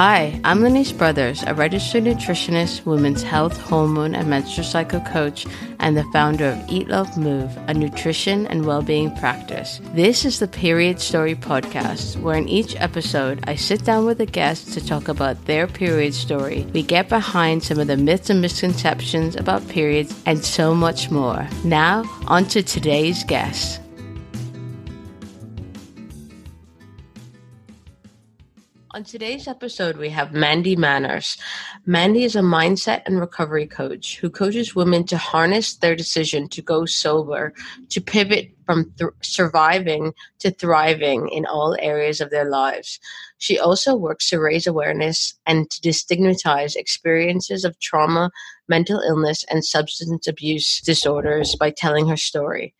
Hi, I'm Lenise Brothers, a registered nutritionist, women's health, hormone, and menstrual cycle coach, and the founder of Eat Love Move, a nutrition and well-being practice. This is the Period Story podcast, where in each episode I sit down with a guest to talk about their period story. We get behind some of the myths and misconceptions about periods and so much more. Now, on to today's guest. On today's episode, we have Mandy Manners. Mandy is a mindset and recovery coach who coaches women to harness their decision to go sober, to pivot from th- surviving to thriving in all areas of their lives. She also works to raise awareness and to destigmatize experiences of trauma, mental illness, and substance abuse disorders by telling her story.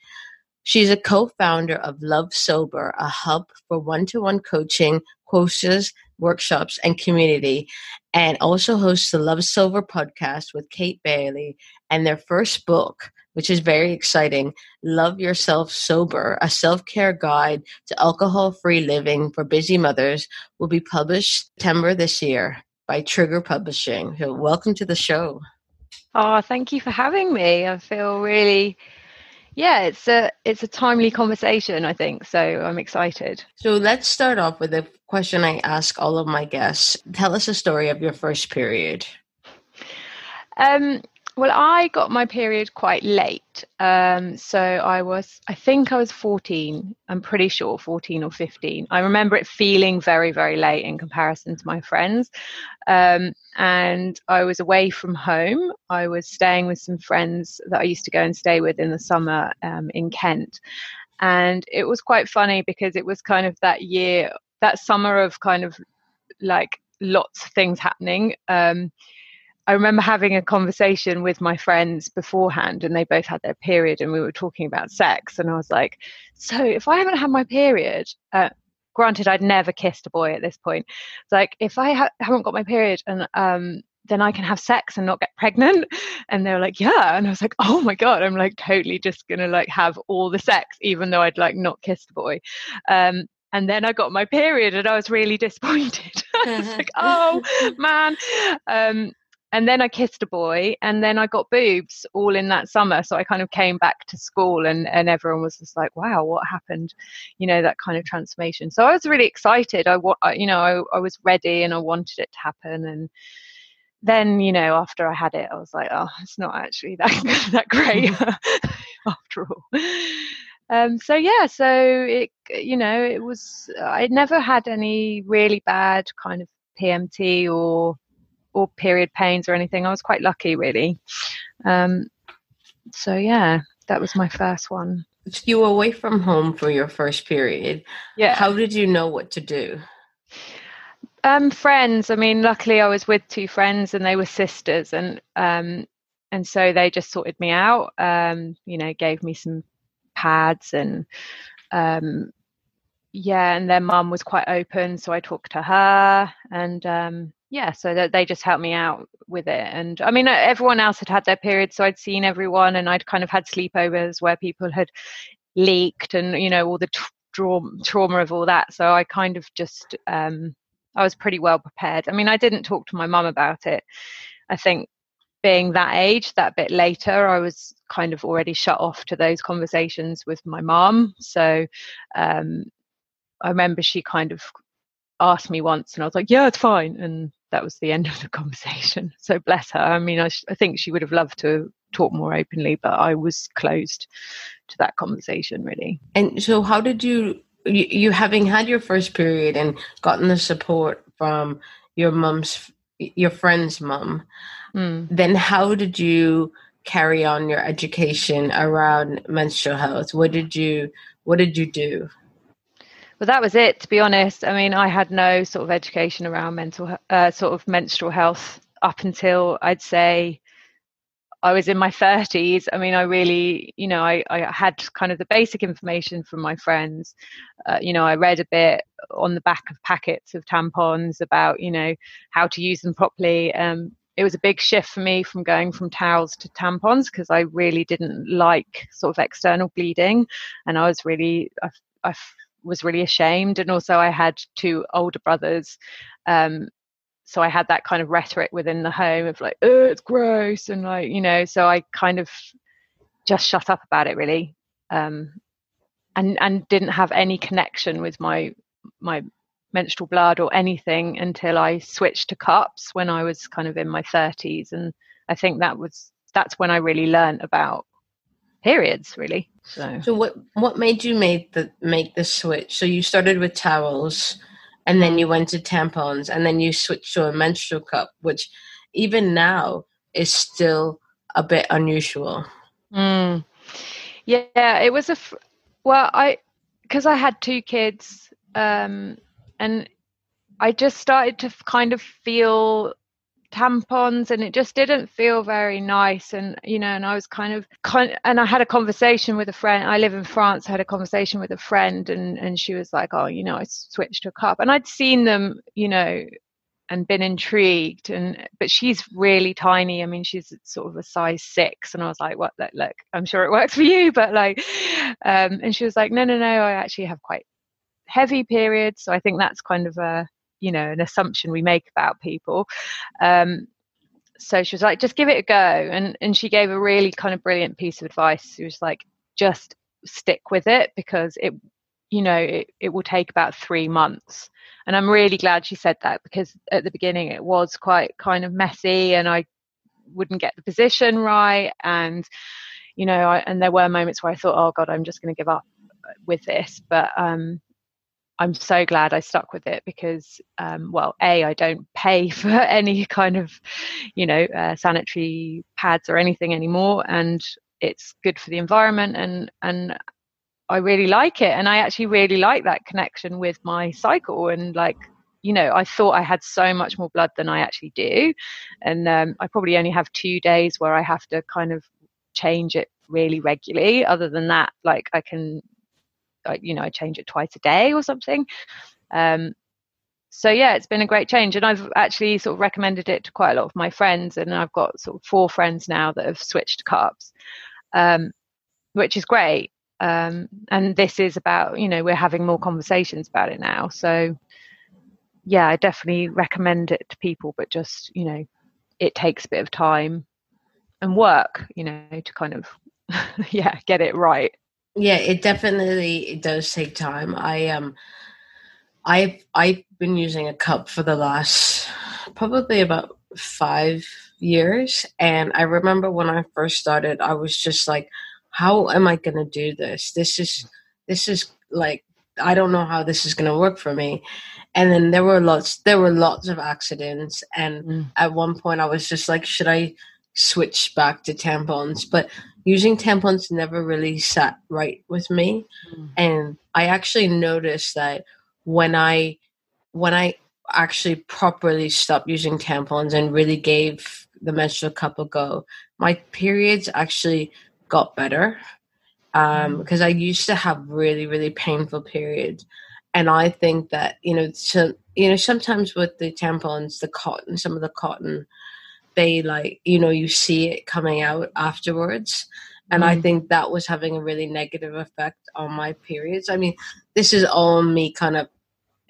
She's a co founder of Love Sober, a hub for one to one coaching, courses, workshops, and community, and also hosts the Love Sober podcast with Kate Bailey and their first book, which is very exciting Love Yourself Sober, a self care guide to alcohol free living for busy mothers, will be published September this year by Trigger Publishing. So, welcome to the show. Oh, thank you for having me. I feel really yeah it's a it's a timely conversation i think so i'm excited. So let's start off with a question i ask all of my guests. Tell us a story of your first period. Um well, I got my period quite late. Um, so I was, I think I was 14. I'm pretty sure 14 or 15. I remember it feeling very, very late in comparison to my friends. Um, and I was away from home. I was staying with some friends that I used to go and stay with in the summer um, in Kent. And it was quite funny because it was kind of that year, that summer of kind of like lots of things happening. Um, I remember having a conversation with my friends beforehand, and they both had their period, and we were talking about sex. And I was like, "So, if I haven't had my period, uh, granted, I'd never kissed a boy at this point. It's like if I ha- haven't got my period, and um, then I can have sex and not get pregnant." And they were like, "Yeah," and I was like, "Oh my god, I'm like totally just gonna like have all the sex, even though I'd like not kissed a boy." Um, and then I got my period, and I was really disappointed. I was like, "Oh man." Um, and then I kissed a boy, and then I got boobs all in that summer. So I kind of came back to school, and and everyone was just like, "Wow, what happened?" You know, that kind of transformation. So I was really excited. I, you know, I, I was ready, and I wanted it to happen. And then, you know, after I had it, I was like, "Oh, it's not actually that that great after all." Um, so yeah, so it, you know, it was. I never had any really bad kind of PMT or or period pains or anything. I was quite lucky, really. Um, so yeah, that was my first one. You were away from home for your first period. Yeah. How did you know what to do? Um, friends. I mean, luckily I was with two friends and they were sisters, and um, and so they just sorted me out. Um, you know, gave me some pads and um, yeah, and their mum was quite open, so I talked to her, and um, yeah so that they just helped me out with it and i mean everyone else had had their periods so i'd seen everyone and i'd kind of had sleepovers where people had leaked and you know all the tra- trauma of all that so i kind of just um i was pretty well prepared i mean i didn't talk to my mum about it i think being that age that bit later i was kind of already shut off to those conversations with my mum so um i remember she kind of asked me once and I was like, yeah, it's fine. And that was the end of the conversation. So bless her. I mean, I, sh- I think she would have loved to talk more openly, but I was closed to that conversation really. And so, how did you, you, you having had your first period and gotten the support from your mum's, your friend's mom, mm. then how did you carry on your education around menstrual health? What did you, what did you do? Well, that was it. To be honest, I mean, I had no sort of education around mental, uh, sort of menstrual health up until I'd say I was in my 30s. I mean, I really, you know, I, I had kind of the basic information from my friends. Uh, you know, I read a bit on the back of packets of tampons about, you know, how to use them properly. Um, it was a big shift for me from going from towels to tampons because I really didn't like sort of external bleeding, and I was really, I, I was really ashamed. And also, I had two older brothers um, so I had that kind of rhetoric within the home of like, oh, it's gross, and like, you know, so I kind of just shut up about it really, um, and and didn't have any connection with my my menstrual blood or anything until I switched to cups when I was kind of in my 30s, and I think that was that's when I really learned about periods really. So, so what what made you make the make the switch? So you started with towels and then you went to tampons and then you switched to a menstrual cup which even now is still a bit unusual mm. yeah it was a well i because i had two kids um, and i just started to kind of feel tampons and it just didn't feel very nice and you know and i was kind of and i had a conversation with a friend i live in france I had a conversation with a friend and and she was like oh you know i switched to a cup and i'd seen them you know and been intrigued and but she's really tiny i mean she's sort of a size six and i was like what look, look i'm sure it works for you but like um and she was like no no no i actually have quite heavy periods so i think that's kind of a you know an assumption we make about people. Um, so she was like just give it a go. And and she gave a really kind of brilliant piece of advice. She was like just stick with it because it you know it, it will take about three months. And i'm really glad she said that because at the beginning it was quite kind of messy and i wouldn't get the position right. And you know I, and there were moments where i thought oh god i'm just going to give up with this. But um I'm so glad I stuck with it because, um, well, a I don't pay for any kind of, you know, uh, sanitary pads or anything anymore, and it's good for the environment, and and I really like it, and I actually really like that connection with my cycle, and like, you know, I thought I had so much more blood than I actually do, and um, I probably only have two days where I have to kind of change it really regularly. Other than that, like I can You know, I change it twice a day or something. Um, so yeah, it's been a great change, and I've actually sort of recommended it to quite a lot of my friends, and I've got sort of four friends now that have switched cups, um, which is great. Um, and this is about, you know, we're having more conversations about it now. So yeah, I definitely recommend it to people, but just you know, it takes a bit of time and work, you know, to kind of yeah get it right. Yeah, it definitely it does take time. I um I've I've been using a cup for the last probably about five years and I remember when I first started I was just like, How am I gonna do this? This is this is like I don't know how this is gonna work for me. And then there were lots there were lots of accidents and mm. at one point I was just like, Should I switch back to tampons? But using tampons never really sat right with me mm. and i actually noticed that when i when i actually properly stopped using tampons and really gave the menstrual cup a go my periods actually got better um, because mm. i used to have really really painful periods and i think that you know so you know sometimes with the tampons the cotton some of the cotton they like you know you see it coming out afterwards. And mm. i think that was having a really negative effect on my periods. I mean this is all me kind of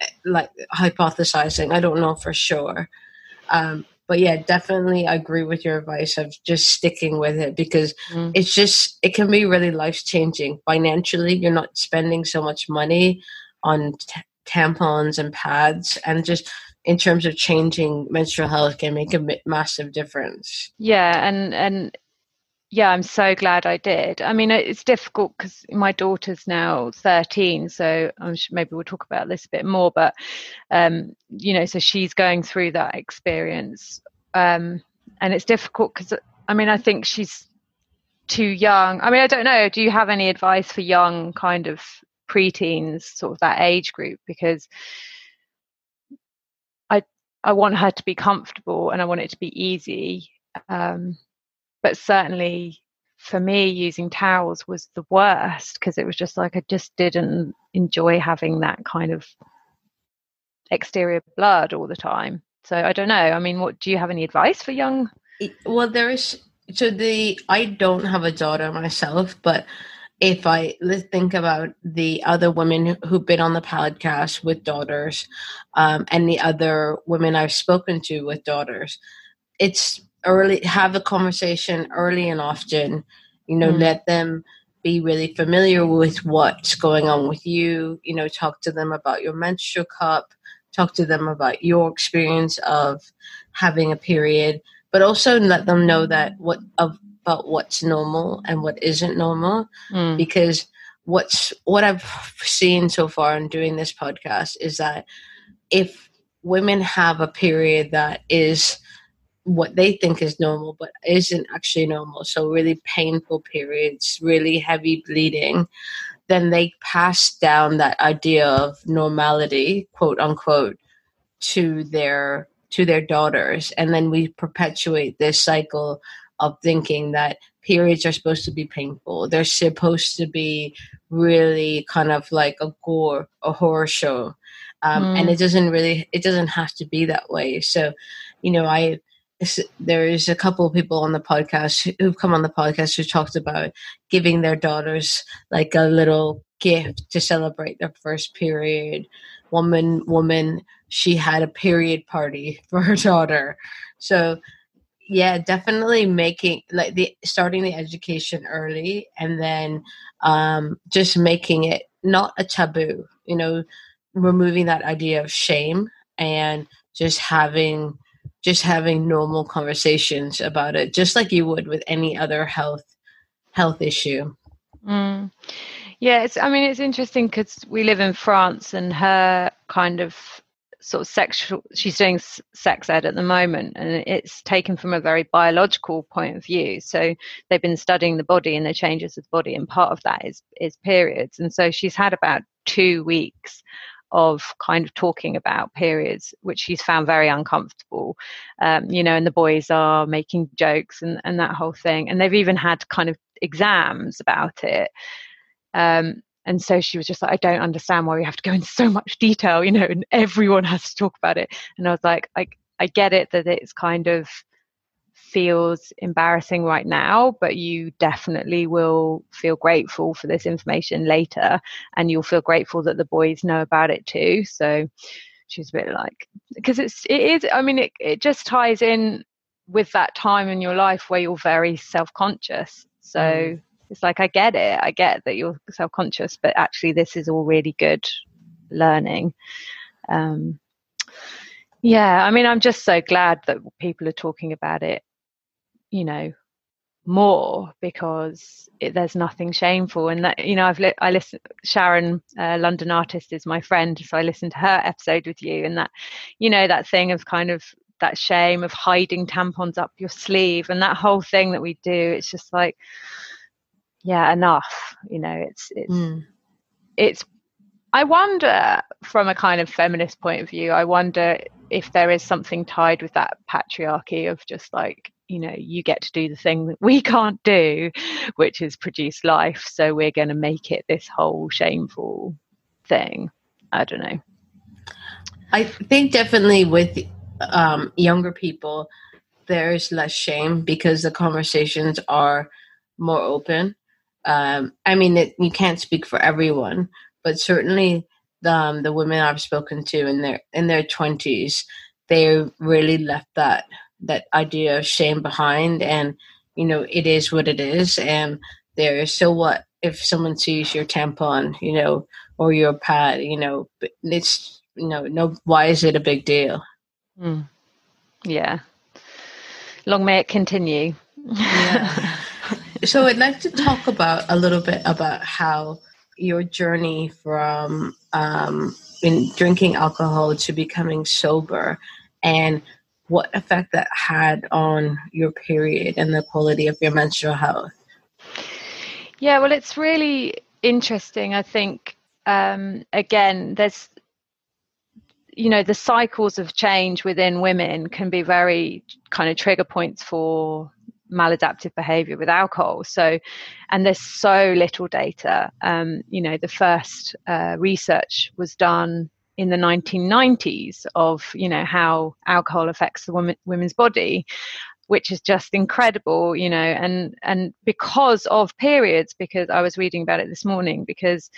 eh, like hypothesizing. I don't know for sure. Um, but yeah definitely i agree with your advice of just sticking with it because mm. it's just it can be really life changing financially you're not spending so much money on t- tampons and pads and just in terms of changing menstrual health can make a massive difference. Yeah, and and yeah, I'm so glad I did. I mean, it's difficult because my daughter's now 13, so I'm sure maybe we'll talk about this a bit more. But um, you know, so she's going through that experience, um, and it's difficult because I mean, I think she's too young. I mean, I don't know. Do you have any advice for young kind of preteens, sort of that age group? Because I want her to be comfortable and I want it to be easy. Um, but certainly for me, using towels was the worst because it was just like I just didn't enjoy having that kind of exterior blood all the time. So I don't know. I mean, what do you have any advice for young? Well, there is so the I don't have a daughter myself, but if I let's think about the other women who've been on the podcast with daughters, um, and the other women I've spoken to with daughters, it's early have a conversation early and often. You know, mm. let them be really familiar with what's going on with you. You know, talk to them about your menstrual cup. Talk to them about your experience of having a period, but also let them know that what of about what's normal and what isn't normal mm. because what's what I've seen so far in doing this podcast is that if women have a period that is what they think is normal but isn't actually normal so really painful periods really heavy bleeding then they pass down that idea of normality quote unquote to their to their daughters and then we perpetuate this cycle of thinking that periods are supposed to be painful. They're supposed to be really kind of like a gore, a horror show. Um, mm. And it doesn't really, it doesn't have to be that way. So, you know, I, there's a couple of people on the podcast who've come on the podcast who talked about giving their daughters like a little gift to celebrate their first period. Woman, woman, she had a period party for her daughter. So yeah definitely making like the starting the education early and then um just making it not a taboo you know removing that idea of shame and just having just having normal conversations about it just like you would with any other health health issue mm. yeah it's i mean it's interesting because we live in france and her kind of sort of sexual she's doing sex ed at the moment and it's taken from a very biological point of view so they've been studying the body and the changes of the body and part of that is is periods and so she's had about two weeks of kind of talking about periods, which she's found very uncomfortable. Um, you know, and the boys are making jokes and, and that whole thing. And they've even had kind of exams about it. Um, and so she was just like, I don't understand why we have to go into so much detail, you know, and everyone has to talk about it. And I was like, I, I get it that it's kind of feels embarrassing right now, but you definitely will feel grateful for this information later. And you'll feel grateful that the boys know about it too. So she's a bit like, because it's, it is, I mean, it, it just ties in with that time in your life where you're very self conscious. So, mm it's like I get it. I get that you're self conscious, but actually, this is all really good learning. Um, yeah, I mean, I'm just so glad that people are talking about it. You know, more because it, there's nothing shameful and that you know i've li- i listen sharon uh, london artist is my friend so i listened to her episode with you and that you know that thing of kind of that shame of hiding tampons up your sleeve and that whole thing that we do it's just like yeah enough you know it's it's mm. it's i wonder from a kind of feminist point of view i wonder if there is something tied with that patriarchy of just like you know you get to do the thing that we can't do which is produce life so we're going to make it this whole shameful thing. I don't know. I think definitely with um, younger people there's less shame because the conversations are more open um, I mean, it, you can't speak for everyone, but certainly the, um, the women I've spoken to in their in their twenties, they really left that that idea of shame behind, and you know, it is what it is, and there. So what if someone sees your tampon, you know, or your pad, you know, it's you know, no, why is it a big deal? Mm. Yeah. Long may it continue. Yeah. so I'd like to talk about a little bit about how your journey from um, in drinking alcohol to becoming sober and what effect that had on your period and the quality of your menstrual health. Yeah, well, it's really interesting. I think, um, again, there's, you know, the cycles of change within women can be very kind of trigger points for maladaptive behavior with alcohol. So, and there's so little data. Um, you know, the first uh, research was done in the 1990s of you know how alcohol affects the woman, women's body which is just incredible, you know, and and because of periods, because I was reading about it this morning, because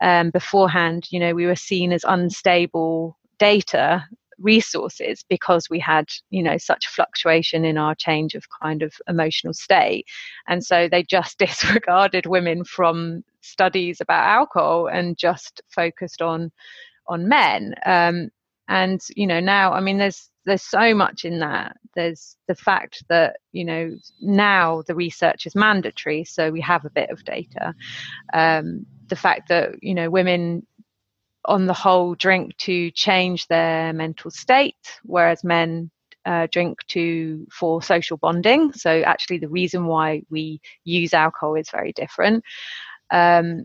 um, beforehand, you know, we were seen as unstable data resources because we had you know such fluctuation in our change of kind of emotional state. And so they just disregarded women from studies about alcohol and just focused on on men. Um, and you know now i mean there's there's so much in that. There's the fact that you know now the research is mandatory so we have a bit of data. Um, the fact that you know women on the whole drink to change their mental state whereas men uh, drink to for social bonding. So actually the reason why we use alcohol is very different. Um,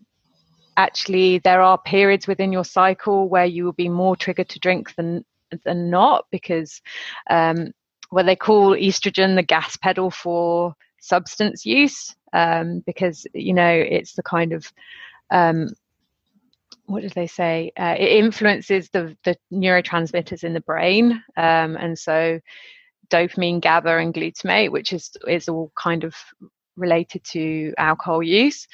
actually there are periods within your cycle where you will be more triggered to drink than than not because um, what they call estrogen the gas pedal for substance use um, because you know it's the kind of um, what did they say? Uh, it influences the the neurotransmitters in the brain, um, and so dopamine, GABA, and glutamate, which is is all kind of related to alcohol use.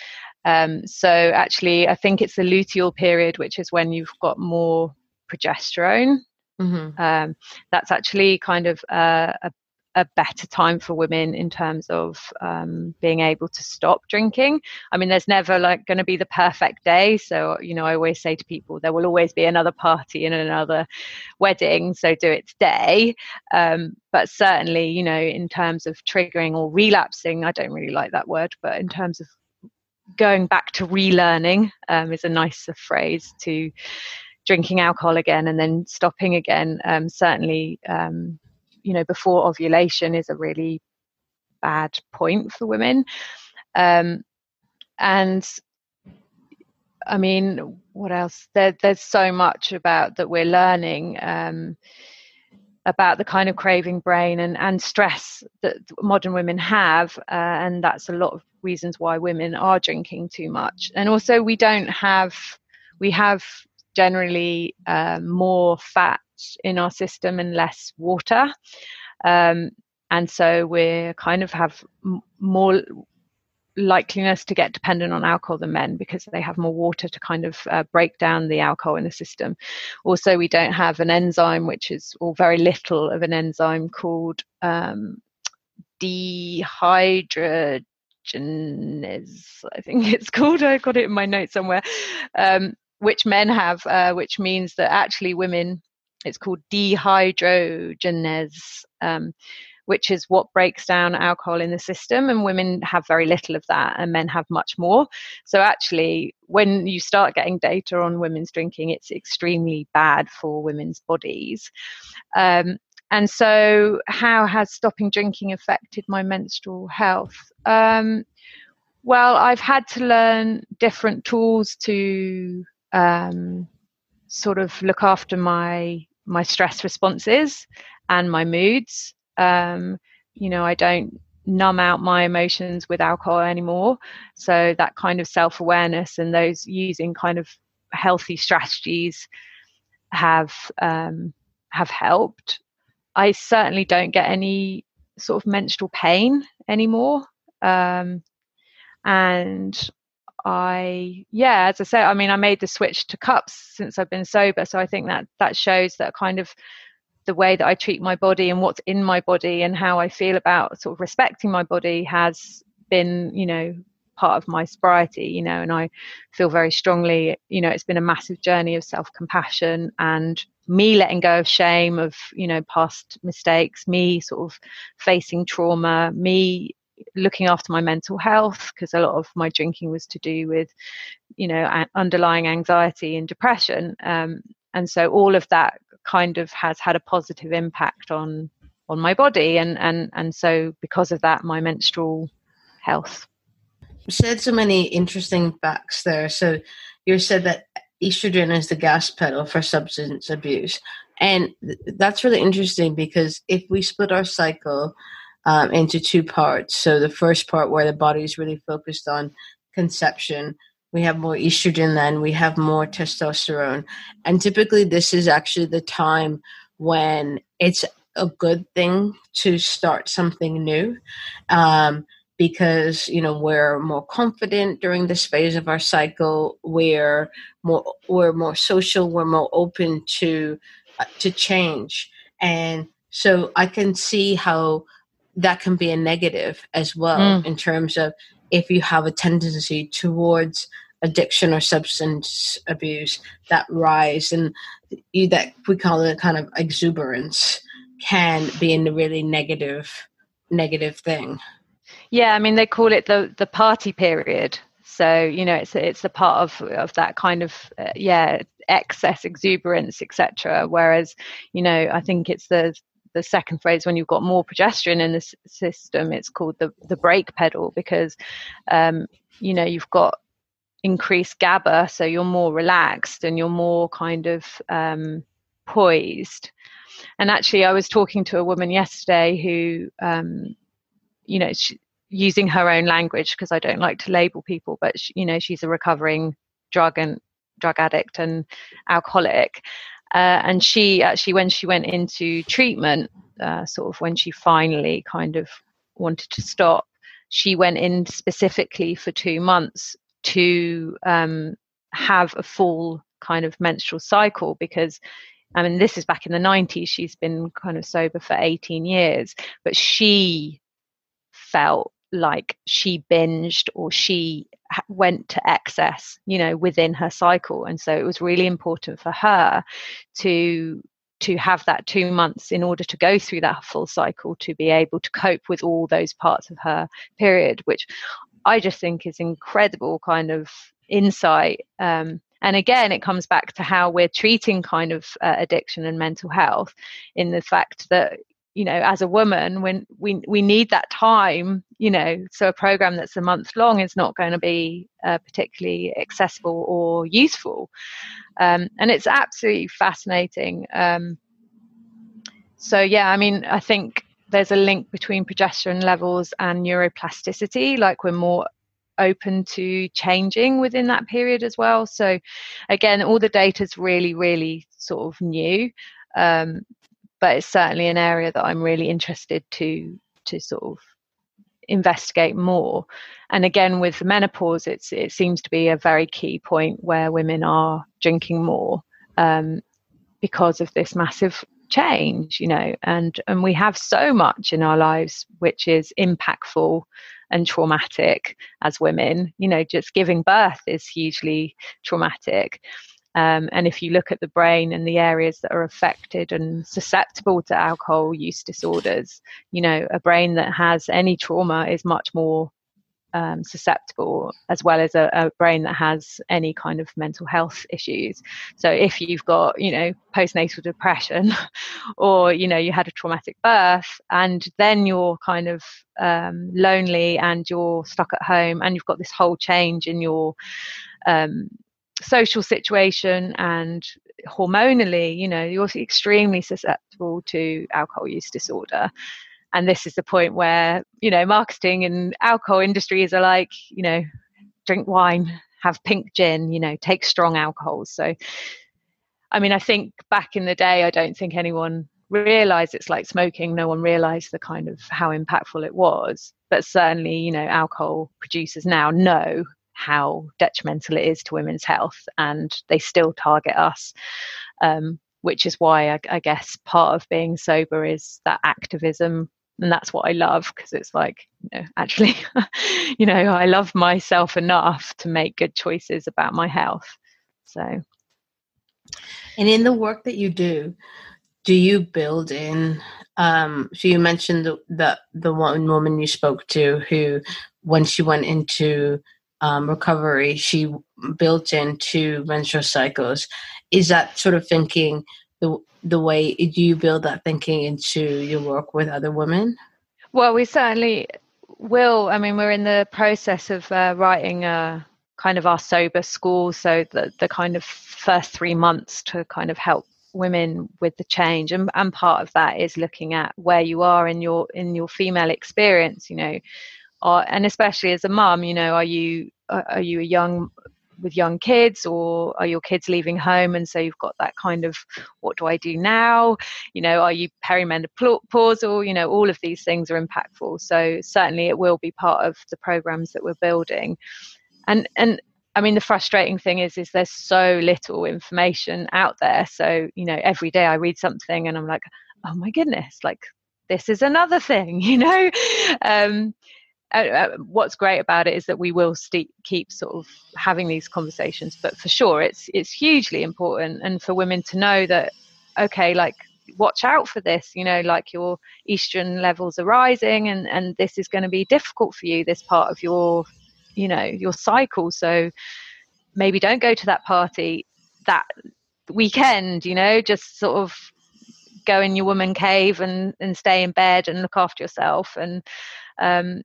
Um, so actually, I think it's the luteal period, which is when you've got more progesterone. Mm-hmm. Um, that's actually kind of a, a, a, better time for women in terms of um, being able to stop drinking. I mean, there's never like going to be the perfect day. So, you know, I always say to people, there will always be another party and another wedding. So do it today. Um, but certainly, you know, in terms of triggering or relapsing, I don't really like that word, but in terms of going back to relearning um, is a nicer phrase to drinking alcohol again and then stopping again. Um, certainly, um, you know, before ovulation is a really bad point for women. Um, and I mean, what else? There, there's so much about that we're learning um, about the kind of craving brain and, and stress that modern women have. Uh, and that's a lot of reasons why women are drinking too much. And also, we don't have, we have generally uh, more fat in our system and less water. Um, and so we kind of have m- more likeliness to get dependent on alcohol than men because they have more water to kind of uh, break down the alcohol in the system. Also, we don't have an enzyme, which is, or very little of an enzyme called um, dehydrogenase, I think it's called. I got it in my notes somewhere, um, which men have, uh, which means that actually women, it's called dehydrogenase. Um, which is what breaks down alcohol in the system. And women have very little of that, and men have much more. So, actually, when you start getting data on women's drinking, it's extremely bad for women's bodies. Um, and so, how has stopping drinking affected my menstrual health? Um, well, I've had to learn different tools to um, sort of look after my my stress responses and my moods. Um, you know, I don't numb out my emotions with alcohol anymore. So that kind of self awareness and those using kind of healthy strategies have um, have helped. I certainly don't get any sort of menstrual pain anymore. Um, and I, yeah, as I say, I mean, I made the switch to cups since I've been sober. So I think that that shows that kind of the way that I treat my body and what's in my body and how I feel about sort of respecting my body has been, you know, part of my sobriety, you know, and I feel very strongly, you know, it's been a massive journey of self compassion and me letting go of shame of, you know, past mistakes, me sort of facing trauma, me looking after my mental health because a lot of my drinking was to do with, you know, underlying anxiety and depression. Um, and so all of that kind of has had a positive impact on on my body and and and so because of that my menstrual health you said so many interesting facts there so you said that estrogen is the gas pedal for substance abuse and th- that's really interesting because if we split our cycle um, into two parts. So the first part where the body is really focused on conception we have more estrogen then we have more testosterone. And typically this is actually the time when it's a good thing to start something new. Um, because you know we're more confident during this phase of our cycle. We're more we're more social we're more open to uh, to change. And so i can see how that can be a negative as well mm. in terms of if you have a tendency towards addiction or substance abuse that rise and you, that we call it kind of exuberance can be a really negative negative thing yeah, I mean they call it the the party period. So you know it's it's a part of of that kind of uh, yeah excess exuberance etc. Whereas you know I think it's the the second phrase when you've got more progesterone in the system it's called the the brake pedal because um, you know you've got increased GABA so you're more relaxed and you're more kind of um, poised. And actually, I was talking to a woman yesterday who, um, you know, she, using her own language because I don't like to label people, but she, you know she's a recovering drug and drug addict and alcoholic, uh, and she actually when she went into treatment, uh, sort of when she finally kind of wanted to stop, she went in specifically for two months to um, have a full kind of menstrual cycle because I mean, this is back in the 90s. She's been kind of sober for 18 years, but she felt like she binged or she went to excess you know within her cycle. And so it was really important for her to to have that two months in order to go through that full cycle to be able to cope with all those parts of her period which i just think is incredible kind of insight. Um, and again it comes back to how we're treating kind of uh, addiction and mental health in the fact that you know as a woman when we we need that time you know so a program that's a month long is not going to be uh, particularly accessible or useful. Um, and it's absolutely fascinating um, so yeah i mean i think there's a link between progesterone levels and neuroplasticity like we're more open to changing within that period as well. So again all the data is really really sort of new um, but it's certainly an area that I'm really interested to to sort of investigate more. And again, with menopause, it's it seems to be a very key point where women are drinking more um, because of this massive change, you know. And and we have so much in our lives which is impactful and traumatic as women. You know, just giving birth is hugely traumatic. Um, and if you look at the brain and the areas that are affected and susceptible to alcohol use disorders, you know, a brain that has any trauma is much more um, susceptible, as well as a, a, brain that has any kind of mental health issues. So if you've got, you know, postnatal depression, or you know, you had a traumatic birth, and then you're kind of um, lonely and you're stuck at home, and you've got this whole change in your um, social situation and hormonally, you know, you're extremely susceptible to alcohol use disorder. And this is the point where, you know, marketing and alcohol industries are like, you know, drink wine, have pink gin, you know, take strong alcohols. So, I mean, I think back in the day, I don't think anyone realized it's like smoking. No one realized the kind of how impactful it was. But certainly, you know, alcohol producers now know how detrimental it is to women's health, and they still target us. Um, which is why I, I guess part of being sober is that activism and that's what I love because it's like you know actually you know I love myself enough to make good choices about my health so and in the work that you do do you build in um so you mentioned the the, the one woman you spoke to who when she went into um, recovery she built into menstrual cycles. Is that sort of thinking the the way do you build that thinking into your work with other women? Well, we certainly will. I mean, we're in the process of uh, writing a kind of our sober school, so the the kind of first three months to kind of help women with the change and, and part of that is looking at where you are in your in your female experience you know or, and especially as a mum you know are you are you a young with young kids or are your kids leaving home and so you've got that kind of what do i do now you know are you perimenopausal you know all of these things are impactful so certainly it will be part of the programs that we're building and and I mean, the frustrating thing is, is there's so little information out there. So, you know, every day I read something and I'm like, oh my goodness, like this is another thing, you know? Um, uh, uh, what's great about it is that we will st- keep sort of having these conversations, but for sure, it's it's hugely important, and for women to know that, okay, like watch out for this you know like your estrogen levels are rising and and this is going to be difficult for you this part of your you know your cycle. So maybe don't go to that party that weekend you know just sort of go in your woman cave and and stay in bed and look after yourself. And um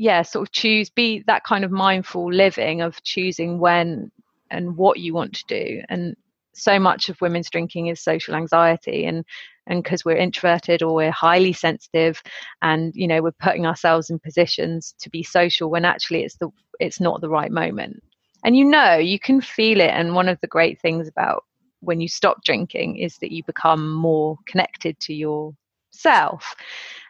yeah sort of choose be that kind of mindful living of choosing when and what you want to do. And so much of women's drinking is social anxiety and and because we're introverted or we're highly sensitive and you know we're putting ourselves in positions to be social when actually it's the it's not the right moment. And you know you can feel it. And one of the great things about when you stop drinking is that you become more connected to yourself.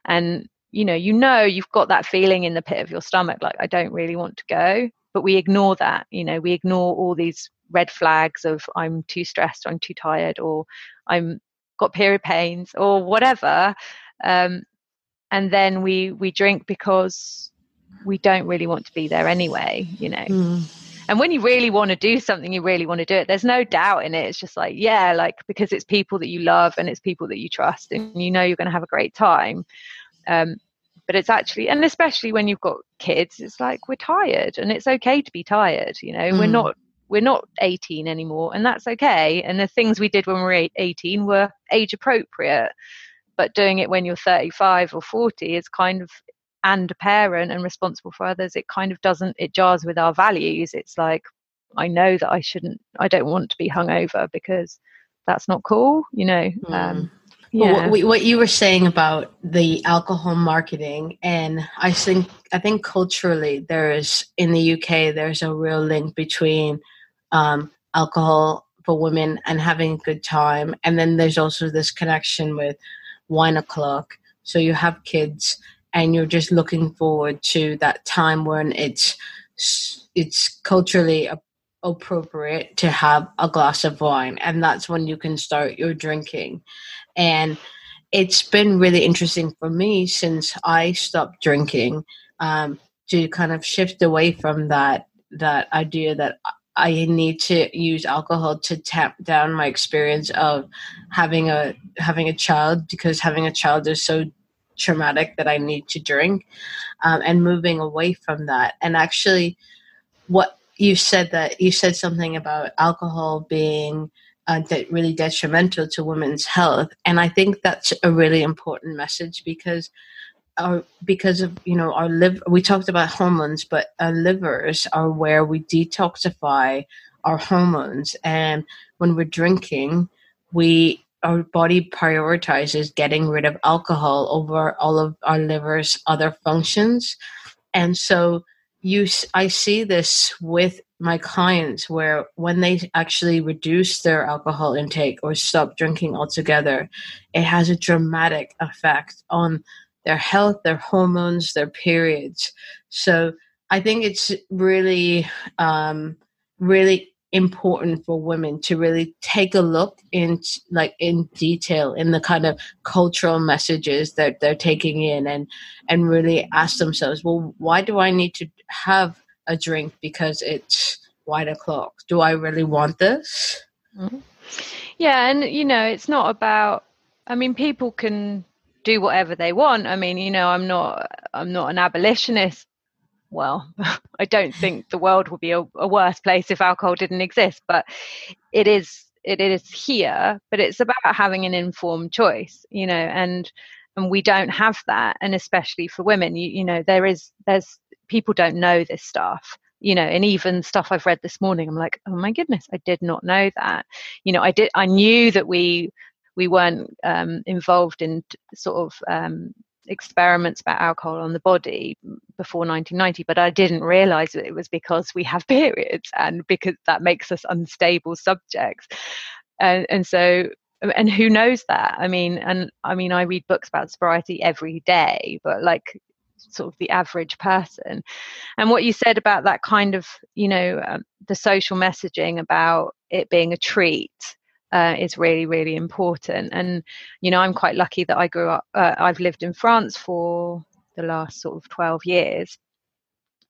And you know you know you've got that feeling in the pit of your stomach like i don't really want to go. But we ignore that you know we ignore all these red flags of i'm too stressed i'm too tired or i'm got period pains or whatever um, and then we we drink because we don't really want to be there anyway you know. Mm. and when you really want to do something you really want to do it there's no doubt in it. It's just like yeah like because it's people that you love and it's people that you trust and you know you're going to have a great time um, but it's actually and especially when you've got kids it's like we're tired and it's okay to be tired you know mm. we're not we're not 18 anymore and that's okay and the things we did when we were 18 were age appropriate but doing it when you're 35 or 40 is kind of and a parent and responsible for others it kind of doesn't it jars with our values it's like i know that i shouldn't i don't want to be hungover because that's not cool you know mm. um, yeah. What, what, you were saying about the alcohol marketing, and I think I think culturally there is in the UK there's a real link between um, alcohol for women and having a good time. And then there's also this connection with wine o'clock. So you have kids and you're just looking forward to that time when it's it's culturally appropriate to have a glass of wine and that's when you can start your drinking and it's been really interesting for me since i stopped drinking um, to kind of shift away from that that idea that I need to use alcohol to tap down my experience of having a having a child because having a child is so traumatic that I need to drink, um, and moving away from that. And actually, what you said that you said something about alcohol being uh, that really detrimental to women's health, and I think that's a really important message because our because of you know our liver we talked about hormones but our livers are where we detoxify our hormones. And when we're drinking we our body prioritizes getting rid of alcohol over all of our liver's other functions. And so you i see this with my clients where when they actually reduce their alcohol intake or stop drinking altogether it has a dramatic effect on their health, their hormones, their periods. So I think it's really, um, really important for women to really take a look in like in detail in the kind of cultural messages that they're taking in and and really ask themselves well why do i need to have a drink because it's wine o'clock do i really want this mm-hmm. yeah and you know it's not about i mean people can do whatever they want. I mean, you know, I'm not I'm not an abolitionist. Well, I don't think the world would be a, a worse place if alcohol didn't exist, but it is it is here, but it's about having an informed choice, you know, and and we don't have that and especially for women you, you know there is there's people don't know this stuff you know and even stuff i've read this morning i'm like oh my goodness i did not know that. You know i did i knew that we we weren't um, involved in sort of um, experiments about alcohol on the body before 1990 but i didn't realize that it was because we have periods and because that makes us unstable subjects. And, and so and who knows that? I mean and i mean i read books about sobriety every day but like sort of the average person. And what you said about that kind of you know um, the social messaging about it being a treat uh, is really really important. And you know i'm quite lucky that i grew up uh, i've lived in france for the last sort of 12 years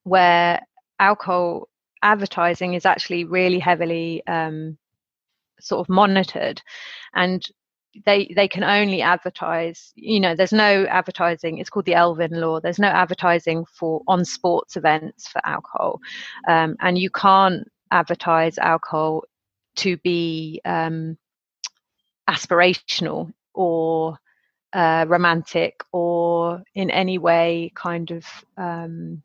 where alcohol advertising is actually really heavily um, sort of monitored. And they they can only advertise you know there's no advertising it's called the Evin law there's no advertising for on sports events for alcohol. Um, and you can't advertise alcohol to be um, aspirational or uh, romantic or in any way kind of um,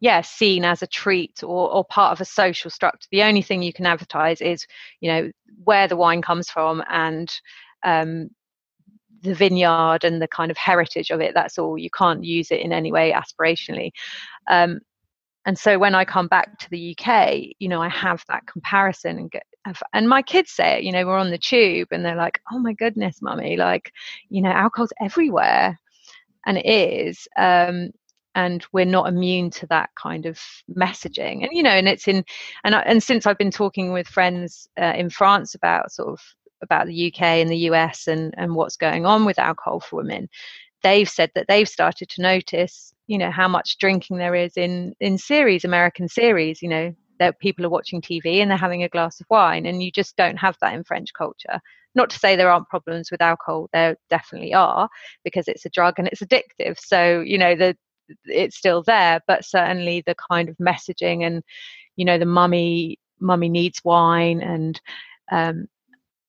yeah seen as a treat or, or part of a social structure. The only thing you can advertise is you know where the wine comes from and um, the vineyard and the kind of heritage of it that's all you can't use it in any way aspirationally. Um, and so when i come back to the uk you know i have that comparison and get and my kids say it you know we're on the tube and they're like oh my goodness mummy like you know alcohol's everywhere. And it is um, and we're not immune to that kind of messaging. And you know and it's in and and since i've been talking with friends uh, in france about sort of about the uk and the us and and what's going on with alcohol for women they've said that they've started to notice you know how much drinking there is in in series american series you know that people are watching tv and they're having a glass of wine and you just don't have that in french culture. Not to say there aren't problems with alcohol there definitely are because it's a drug and it's addictive. So you know the it's still there but certainly the kind of messaging and you know the mummy mummy needs wine and um,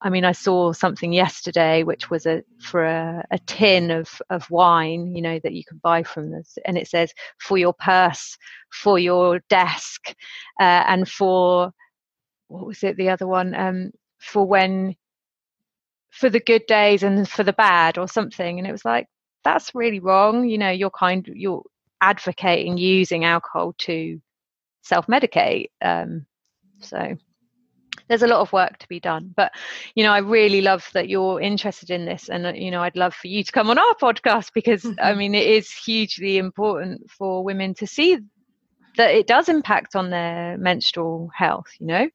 I mean, I saw something yesterday which was a for a, a, tin of of wine, you know, that you can buy from this, and it says for your purse, for your desk, uh, and for what was it? The other one, um, for when for the good days and for the bad, or something. And it was like that's really wrong. You know, you're kind you're advocating using alcohol to self medicate. Um, so there's a lot of work to be done but you know i really love that you're interested in this and uh, you know i'd love for you to come on our podcast because mm-hmm. i mean it is hugely important for women to see that it does impact on their menstrual health you know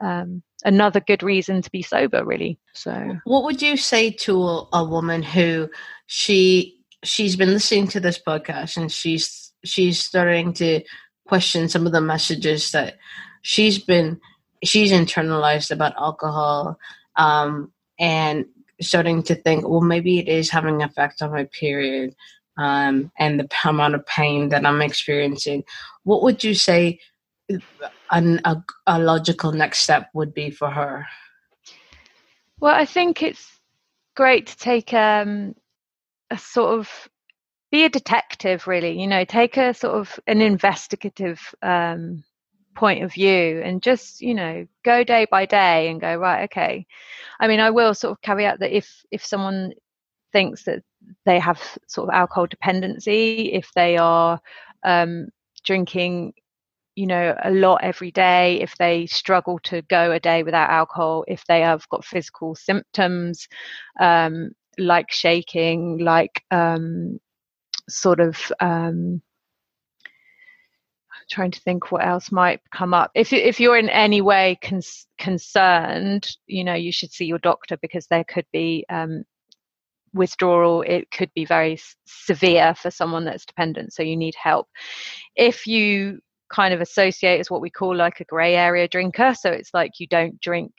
um, another good reason to be sober really so what would you say to a, a woman who she she's been listening to this podcast and she's she's starting to question some of the messages that she's been she's internalized about alcohol um, and starting to think, well, maybe it is having an effect on my period um, and the amount of pain that I'm experiencing. What would you say an, a, a logical next step would be for her? Well, I think it's great to take um, a sort of be a detective, really. You know, take a sort of an investigative um, point of view and just you know go day by day and go right okay. I mean i will sort of caveat that if if someone thinks that they have sort of alcohol dependency if they are um, drinking you know a lot every day if they struggle to go a day without alcohol if they have got physical symptoms um, like shaking like um, sort of um, trying to think what else might come up. If if you're in any way con- concerned, you know, you should see your doctor because there could be um, withdrawal. It could be very s- severe for someone that's dependent, so you need help. If you kind of associate as what we call like a grey area drinker, so it's like you don't drink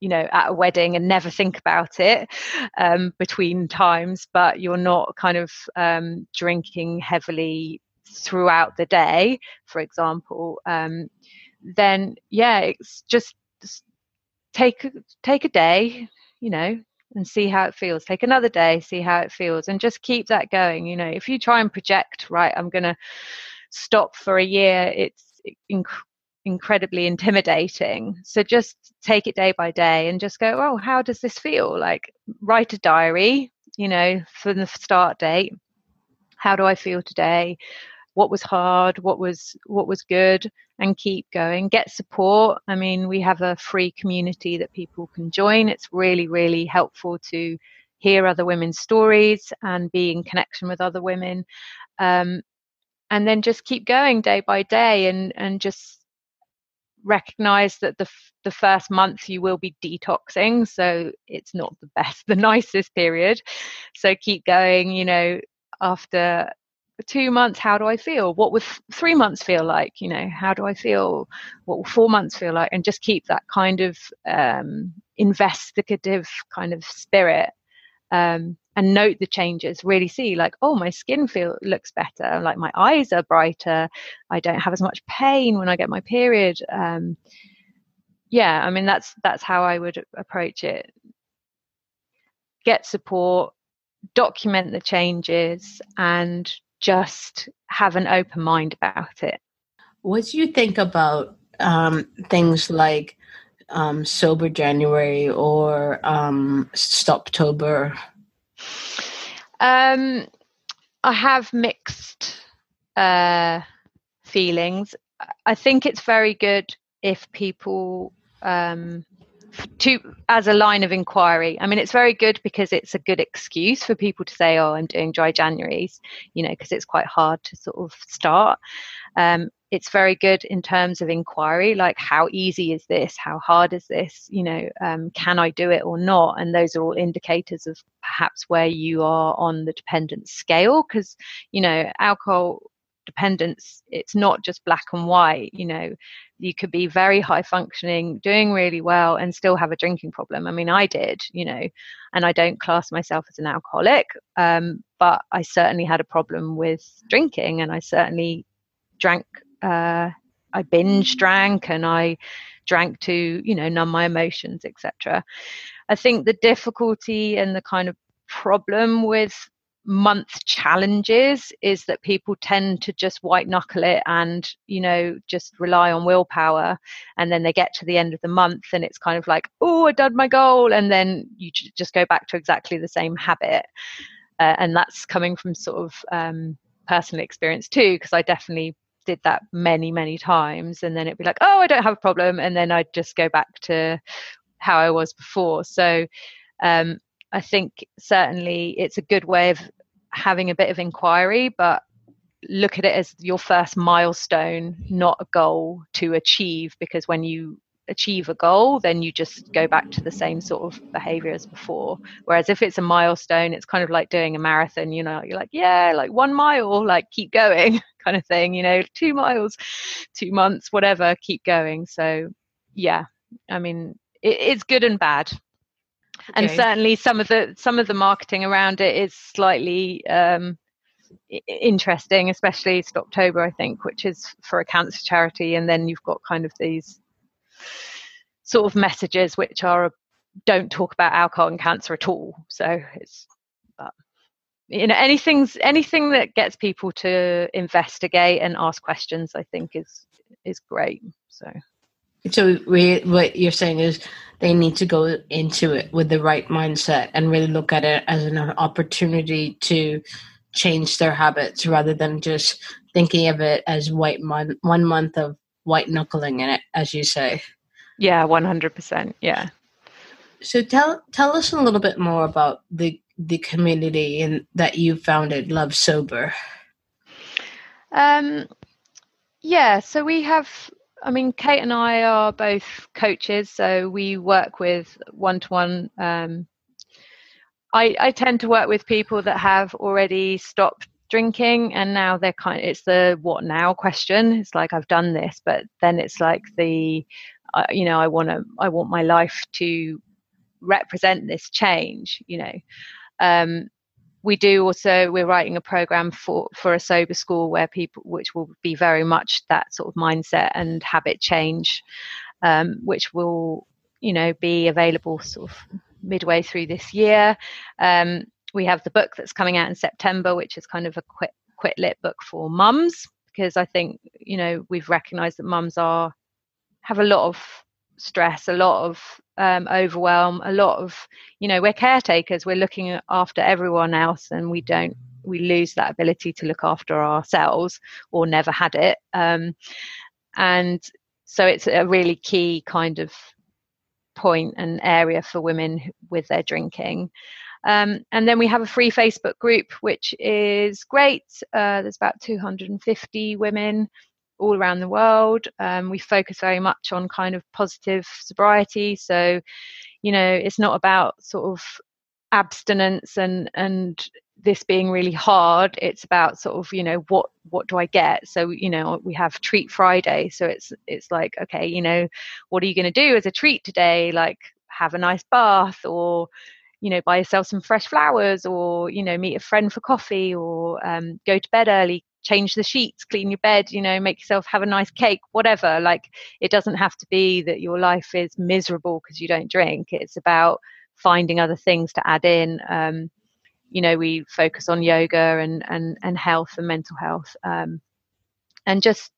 you know at a wedding and never think about it um, between times but you're not kind of um, drinking heavily throughout the day, for example, um, then yeah, it's just, take take a day, you know, and see how it feels. Take another day, see how it feels, and just keep that going. You know, if you try and project, right, I'm going to stop for a year, it's inc- incredibly intimidating. So just take it day by day and just go, oh, how does this feel? Like write a diary you know, from the start date. How do I feel today? What was hard? What was what was good? And keep going. Get support. I mean, we have a free community that people can join. It's really, really helpful to hear other women's stories and be in connection with other women. Um, and then just keep going day by day and and just recognize that the the first month you will be detoxing so it's not the best the nicest period so keep going you know after two months how do i feel? What would three months feel like you know? How do i feel? What will four months feel like? And just keep that kind of um, investigative kind of spirit um, and note the changes. Really see like oh my skin feel looks better. Like my eyes are brighter. I don't have as much pain when i get my period. Um, yeah i mean that's that's how i would approach it. Get support document the changes and just have an open mind about it what do you think about um, things like um, sober January or um, Stoptober? Um, I have mixed uh, feelings. I think it's very good if people um, to as a line of inquiry. I mean, it's very good because it's a good excuse for people to say, "Oh, I'm doing dry Januaries," you know, because it's quite hard to sort of start. Um, it's very good in terms of inquiry, like how easy is this? How hard is this? You know, um, can I do it or not? And those are all indicators of perhaps where you are on the dependence scale, because you know, alcohol dependence it's not just black and white you know you could be very high functioning doing really well and still have a drinking problem. I mean i did you know and i don't class myself as an alcoholic um, but i certainly had a problem with drinking and i certainly drank uh, I binge drank and I drank to you know numb my emotions etc i think the difficulty and the kind of problem with month challenges is that people tend to just white knuckle it and you know just rely on willpower. And then they get to the end of the month and it's kind of like oh i done my goal. And then you just go back to exactly the same habit. Uh, and that's coming from sort of um, personal experience too because i definitely did that many many times. And then it'd be like oh i don't have a problem. And then i'd just go back to how i was before. So um, i think certainly it's a good way of having a bit of inquiry but look at it as your first milestone not a goal to achieve because when you achieve a goal, then you just go back to the same sort of behavior as before. Whereas if it's a milestone, it's kind of like doing a marathon, you know, you're like, yeah, like one mile, like keep going kind of thing, you know, two miles, two months, whatever, keep going. So, yeah, I mean, it, it's good and bad. Okay. And certainly some of the some of the marketing around it is slightly um, interesting, especially Stoptober, I think, which is for a cancer charity, and then you've got kind of these sort of messages which are don't talk about alcohol and cancer at all. So it's but you know anything anything that gets people to investigate and ask questions i think is is great so so we, what you're saying is they need to go into it with the right mindset and really look at it as an opportunity to change their habits rather than just thinking of it as white month one month of white knuckling in it as you say yeah 100% yeah so tell tell us a little bit more about the the community and that you founded Love Sober. Um, yeah, so we have. I mean, Kate and I are both coaches, so we work with one to one. I, tend to work with people that have already stopped drinking and now they're kind of, it's the what now question it's like i've done this but then it's like the uh, you know i want to i want my life to represent this change you know um, we do also we're writing a program for for a sober school where people which will be very much that sort of mindset and habit change um, which will you know be available sort of midway through this year. Um, we have the book that's coming out in september which is kind of a quit quit lit book for mums because i think you know we've recognized that mums are have a lot of stress a lot of um, overwhelm, a lot of, you know, we're caretakers, we're looking after everyone else, and we don't, we lose that ability to look after ourselves or never had it. Um, and so it's a really key kind of point and area for women with their drinking. Um, and then we have a free Facebook group, which is great. Uh, there's about 250 women all around the world. Um, we focus very much on kind of positive sobriety. So, you know, it's not about sort of abstinence and and this being really hard. It's about sort of you know what what do i get? So you know we have treat friday. So it's it's like okay you know what are you going to do as a treat today? Like have a nice bath or you know buy yourself some fresh flowers or you know meet a friend for coffee or um, go to bed early change the sheets clean your bed you know make yourself have a nice cake whatever. Like it doesn't have to be that your life is miserable because you don't drink. It's about finding other things to add in. Um, you know we focus on yoga and and and health and mental health um, and just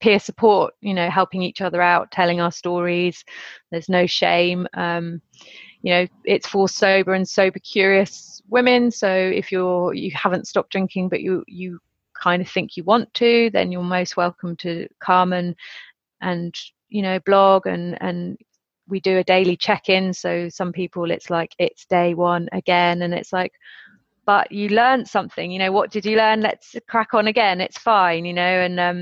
peer support you know helping each other out telling our stories. There's no shame. Um, you know it's for sober and sober curious women. So if you're you haven't stopped drinking but you you kind of think you want to then you're most welcome to come and and you know blog and and we do a daily check-in. So some people it's like it's day one again and it's like but you learned something you know what did you learn? Let's crack on again. It's fine you know and um,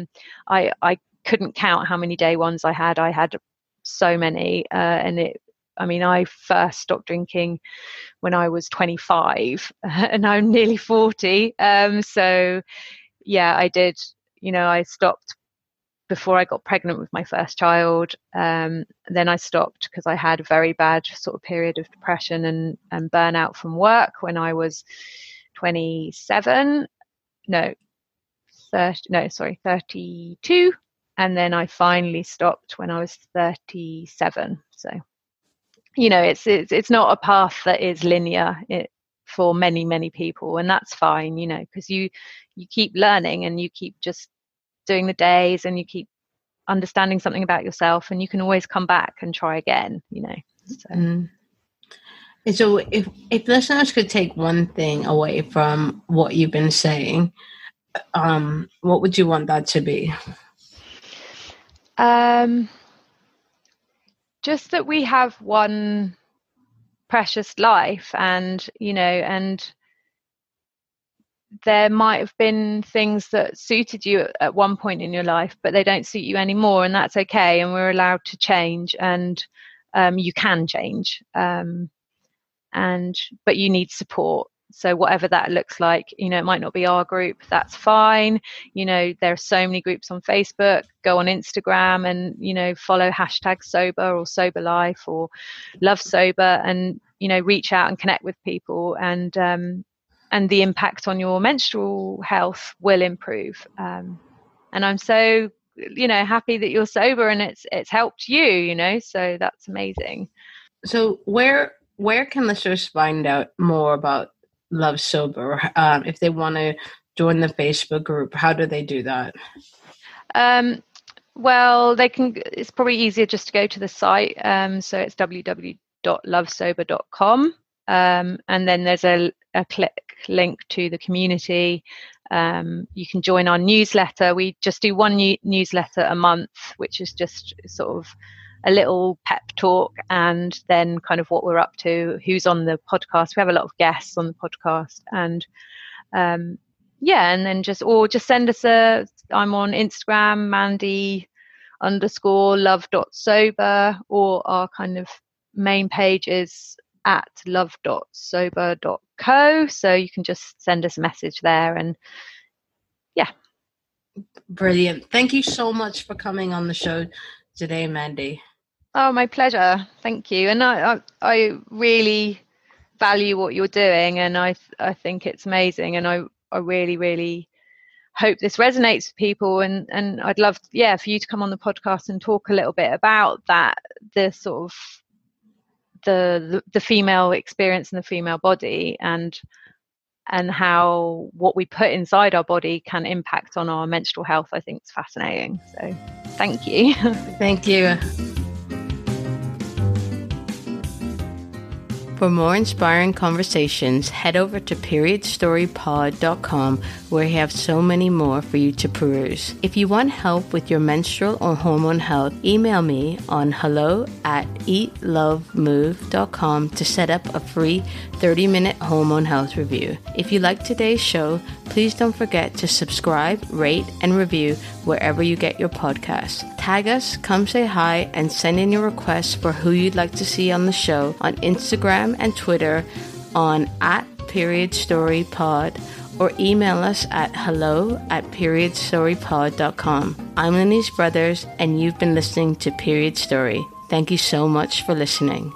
i i couldn't count how many day ones i had. I had so many uh, and it I mean, I first stopped drinking when I was 25, and I'm nearly 40. Um, so, yeah, I did. You know, I stopped before I got pregnant with my first child. Um, then I stopped because I had a very bad sort of period of depression and, and burnout from work when I was 27. No, 30, no, sorry, 32. And then I finally stopped when I was 37. So, you know, it's it's, it's not a path that is linear. It, for many many people and that's fine you know because you you keep learning and you keep just doing the days and you keep understanding something about yourself and you can always come back and try again you know so. Mm. so if if listeners could take one thing away from what you've been saying um what would you want that to be um just that we have one precious life and you know and there might have been things that suited you at one point in your life, but they don't suit you anymore, and that's okay. And we're allowed to change, and um, you can change. Um, and but you need support. So whatever that looks like, you know, it might not be our group. That's fine. You know, there are so many groups on Facebook. Go on Instagram and you know follow hashtag sober or sober life or love sober, and you know reach out and connect with people and um, and the impact on your menstrual health will improve. Um, and I'm so you know happy that you're sober and it's it's helped you. You know, so that's amazing. So where where can listeners find out more about Love Sober um, if they want to join the Facebook group? How do they do that? Um, well, they can. It's probably easier just to go to the site. Um, so it's www.lovesober.com. Um, and then there's a, a click link to the community. Um, you can join our newsletter. We just do one new- newsletter a month, which is just sort of a little pep talk and then kind of what we're up to, who's on the podcast. We have a lot of guests on the podcast and um, yeah, and then just or just send us a. I'm on Instagram, Mandy underscore love dot sober, or our kind of main page is at love.sober.co. So you can just send us a message there and yeah. Brilliant. Thank you so much for coming on the show today, Mandy. Oh, my pleasure. Thank you. And I, I, I really value what you're doing and I, I think it's amazing. And I, I really, really hope this resonates with people and and I'd love yeah for you to come on the podcast and talk a little bit about that the sort of the, the female experience and the female body and and how what we put inside our body can impact on our menstrual health i think is fascinating so thank you thank you For more inspiring conversations, head over to periodstorypod.com where we have so many more for you to peruse. If you want help with your menstrual or hormone health, email me on hello at eatlovemove.com to set up a free 30 minute hormone health review. If you like today's show, please don't forget to subscribe, rate, and review wherever you get your podcasts. Tag us, come say hi, and send in your requests for who you'd like to see on the show on Instagram and Twitter on at period story pod or email us at hello at periodstorypod.com. I'm Lenny's Brothers, and you've been listening to Period Story. Thank you so much for listening.